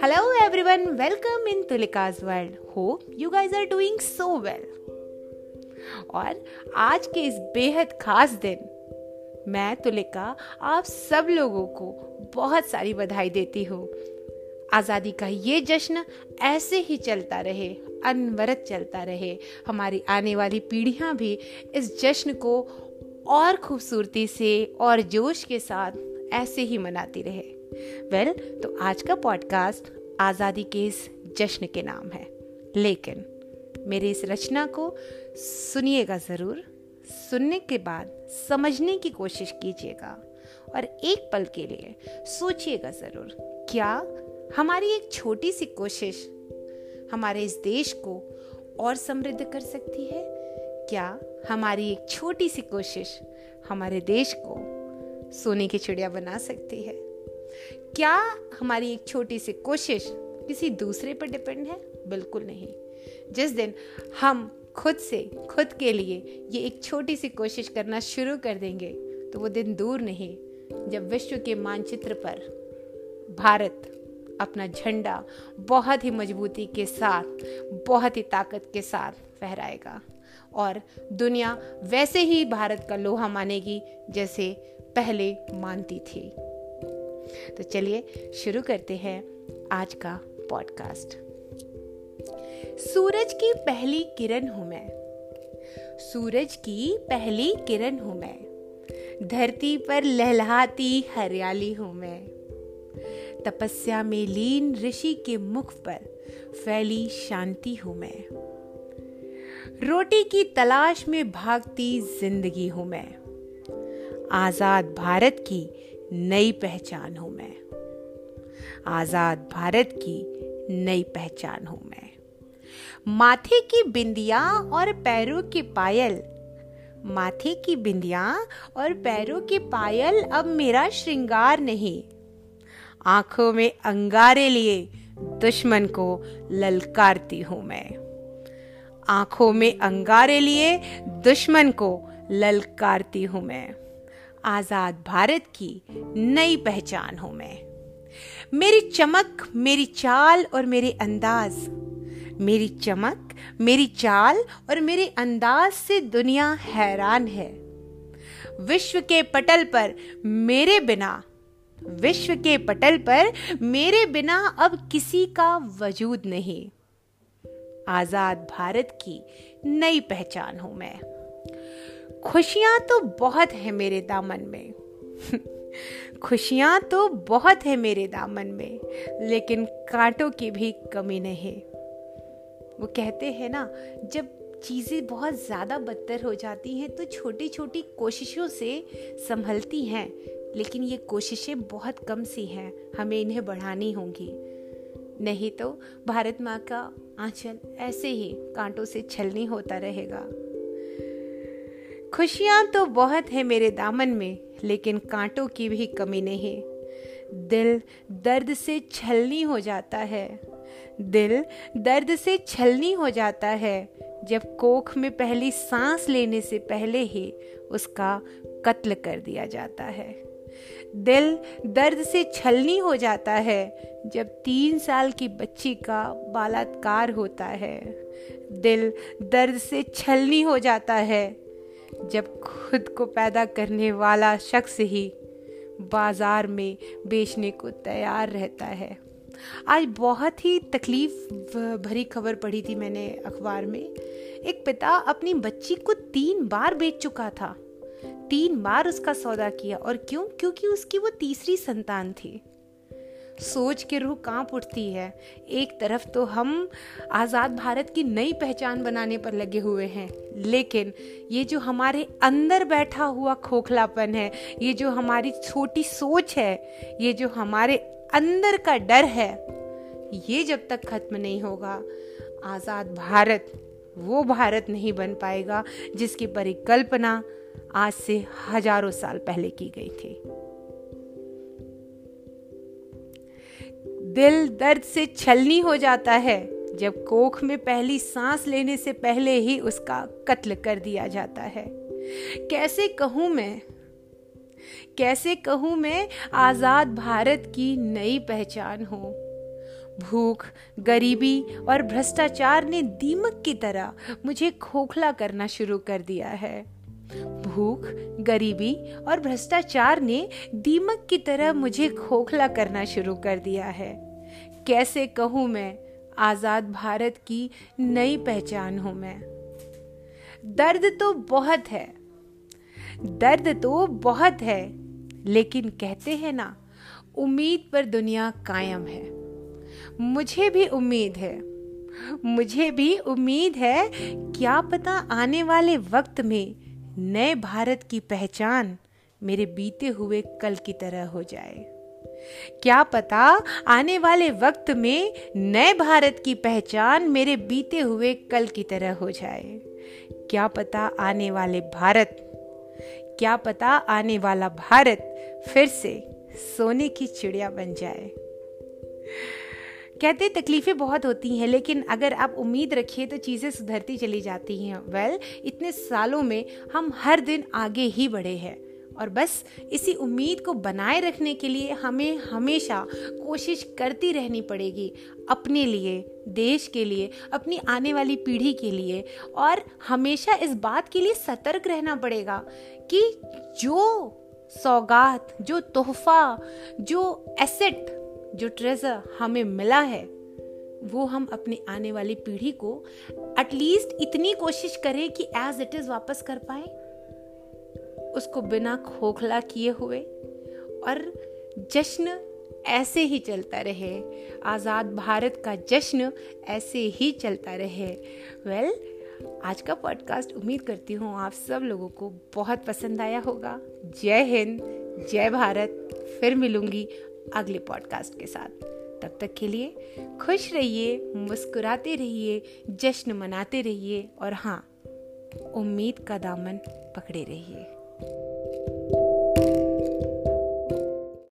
Hello everyone, welcome in Tulika's world. Hope you guys are doing so well. और आज के इस बेहद खास दिन मैं तुलिका आप सब लोगों को बहुत सारी बधाई देती हूँ आज़ादी का ये जश्न ऐसे ही चलता रहे अनवरत चलता रहे हमारी आने वाली पीढ़ियाँ भी इस जश्न को और खूबसूरती से और जोश के साथ ऐसे ही मनाती रहे। वेल well, तो आज का पॉडकास्ट आज़ादी के इस जश्न के नाम है। लेकिन मेरी इस रचना को सुनिएगा ज़रूर। सुनने के बाद समझने की कोशिश कीजिएगा और एक पल के लिए सोचिएगा ज़रूर क्या हमारी एक छोटी सी कोशिश हमारे इस देश को और समृद्ध कर सकती है? क्या हमारी एक छोटी सी कोशिश हमारे देश को सोने की चिड़िया बना सकती है? क्या हमारी एक छोटी सी कोशिश किसी दूसरे पर डिपेंड है? बिल्कुल नहीं। जिस दिन हम खुद से, खुद के लिए ये एक छोटी सी कोशिश करना शुरू कर देंगे तो वो दिन दूर नहीं, जब विश्व के मानचित्र पर भारत अपना झंडा बहुत ही मजबूती के साथ, बहुत ही ताकत के साथ फहराएगा। और दुनिया वैसे ही भारत का लोहा मानेगी जैसे पहले मानती थी। तो चलिए शुरू करते हैं आज का पॉडकास्ट सूरज की पहली किरण हूँ मैं। सूरज की पहली किरण हूँ मैं। धरती पर लहलाती हरियाली हूँ मैं। तपस्या में लीन ऋषि के मुख पर फैली शांति हूँ मैं। रोटी की तलाश में भागती ज़िंदगी हूँ मैं। आज़ाद भारत की नई पहचान हूँ मैं। आज़ाद भारत की नई पहचान हूँ मैं। माथे की बिंदिया और पैरों की पायल। माथे की बिंदिया और पैरों की पायल अब मेरा श्रृंगार नहीं। आँखों में अंगारे लिए दुश्मन को ललकारती हूँ मैं। आँखों में अंगारे लिए दुश्मन को ललकारती हूँ मैं। आज़ाद भारत की नई पहचान हूँ मैं। मेरी चमक, मेरी चाल और मेरे अंदाज। मेरी चमक, मेरी चाल और मेरे अंदाज से दुनिया हैरान है। विश्व के पटल पर मेरे बिना विश्व के पटल पर मेरे बिना अब किसी का वजूद नहीं। आज़ाद भारत की नई पहचान हूँ मैं। खुशियाँ तो बहुत है मेरे दामन में। खुशियाँ तो बहुत है मेरे दामन में, लेकिन कांटों की भी कमी नहीं। वो कहते हैं ना, जब चीज़ें बहुत ज़्यादा बदतर हो जाती हैं तो छोटी छोटी कोशिशों से संभलती हैं लेकिन ये कोशिशें बहुत कम सी हैं, हमें इन्हें बढ़ानी होंगी। नहीं तो भारत माँ का आंचल ऐसे ही कांटों से छलनी होता रहेगा। खुशियाँ तो बहुत है मेरे दामन में, लेकिन कांटों की भी कमी नहीं। दिल दर्द से छलनी हो जाता है। दिल दर्द से छलनी हो जाता है, जब कोख में पहली सांस लेने से पहले ही उसका कत्ल कर दिया जाता है। दिल दर्द से छलनी हो जाता है जब तीन साल की बच्ची का बलात्कार होता है। दिल दर्द से छलनी हो जाता है जब खुद को पैदा करने वाला शख्स ही बाज़ार में बेचने को तैयार रहता है। आज बहुत ही तकलीफ़ भरी खबर पढ़ी थी मैंने अखबार में। एक पिता अपनी बच्ची को तीन बार बेच चुका था। तीन बार उसका सौदा किया। और क्यों? क्योंकि उसकी वो तीसरी संतान थी। सोच के रूह काँप उठती है। एक तरफ़ तो हम आज़ाद भारत की नई पहचान बनाने पर लगे हुए हैं। लेकिन ये जो हमारे अंदर बैठा हुआ खोखलापन है, ये जो हमारी छोटी सोच है, ये जो हमारे अंदर का डर है, ये जब तक खत्म नहीं होगा, आज़ाद भारत वो भारत नहीं बन पाएगा जिसकी परिकल्पना आज से हज़ारों साल पहले की गई थी। दिल दर्द से छलनी हो जाता है जब कोख में पहली सांस लेने से पहले ही उसका कत्ल कर दिया जाता है। कैसे कहूँ मैं? कैसे कहूँ मैं? आज़ाद भारत की नई पहचान हो। भूख, गरीबी और भ्रष्टाचार ने दीमक की तरह मुझे खोखला करना शुरू कर दिया है। भूख, गरीबी और भ्रष्टाचार ने दीमक की तरह मुझे खोखला करना शुरू कर दिया है। कैसे कहूँ मैं, आज़ाद भारत की नई पहचान हूँ मैं। दर्द तो बहुत है। दर्द तो बहुत है, लेकिन कहते हैं ना, उम्मीद पर दुनिया कायम है। मुझे भी उम्मीद है। मुझे भी उम्मीद है, क्या पता आने वाले वक्त में नए भारत की पहचान मेरे बीते हुए कल की तरह हो जाए। क्या पता आने वाले वक्त में नए भारत की पहचान मेरे बीते हुए कल की तरह हो जाए। क्या पता आने वाले भारत, क्या पता आने वाला भारत फिर से सोने की चिड़िया बन जाए। कहते तकलीफ़ें बहुत होती हैं लेकिन अगर आप उम्मीद रखिए तो चीज़ें सुधरती चली जाती हैं। वेल well, इतने सालों में हम हर दिन आगे ही बढ़े हैं। और बस इसी उम्मीद को बनाए रखने के लिए हमें हमेशा कोशिश करती रहनी पड़ेगी अपने लिए देश के लिए अपनी आने वाली पीढ़ी के लिए। और हमेशा इस बात के लिए सतर्क रहना पड़ेगा कि जो सौगात जो तोहफा जो एसेट जो ट्रेजर हमें मिला है वो हम अपनी आने वाली पीढ़ी को एटलीस्ट इतनी कोशिश करें कि एज इट इज़ वापस कर पाए। उसको बिना खोखला किए हुए और जश्न ऐसे ही चलता रहे आज़ाद भारत का जश्न ऐसे ही चलता रहे। वेल well, आज का पॉडकास्ट उम्मीद करती हूँ आप सब लोगों को बहुत पसंद आया होगा। जय हिंद जय भारत फिर मिलूँगी अगले पॉडकास्ट के साथ। तब तक के लिए खुश रहिए, मुस्कुराते रहिए, जश्न मनाते रहिए और हाँ उम्मीद का दामन पकड़े रहिए।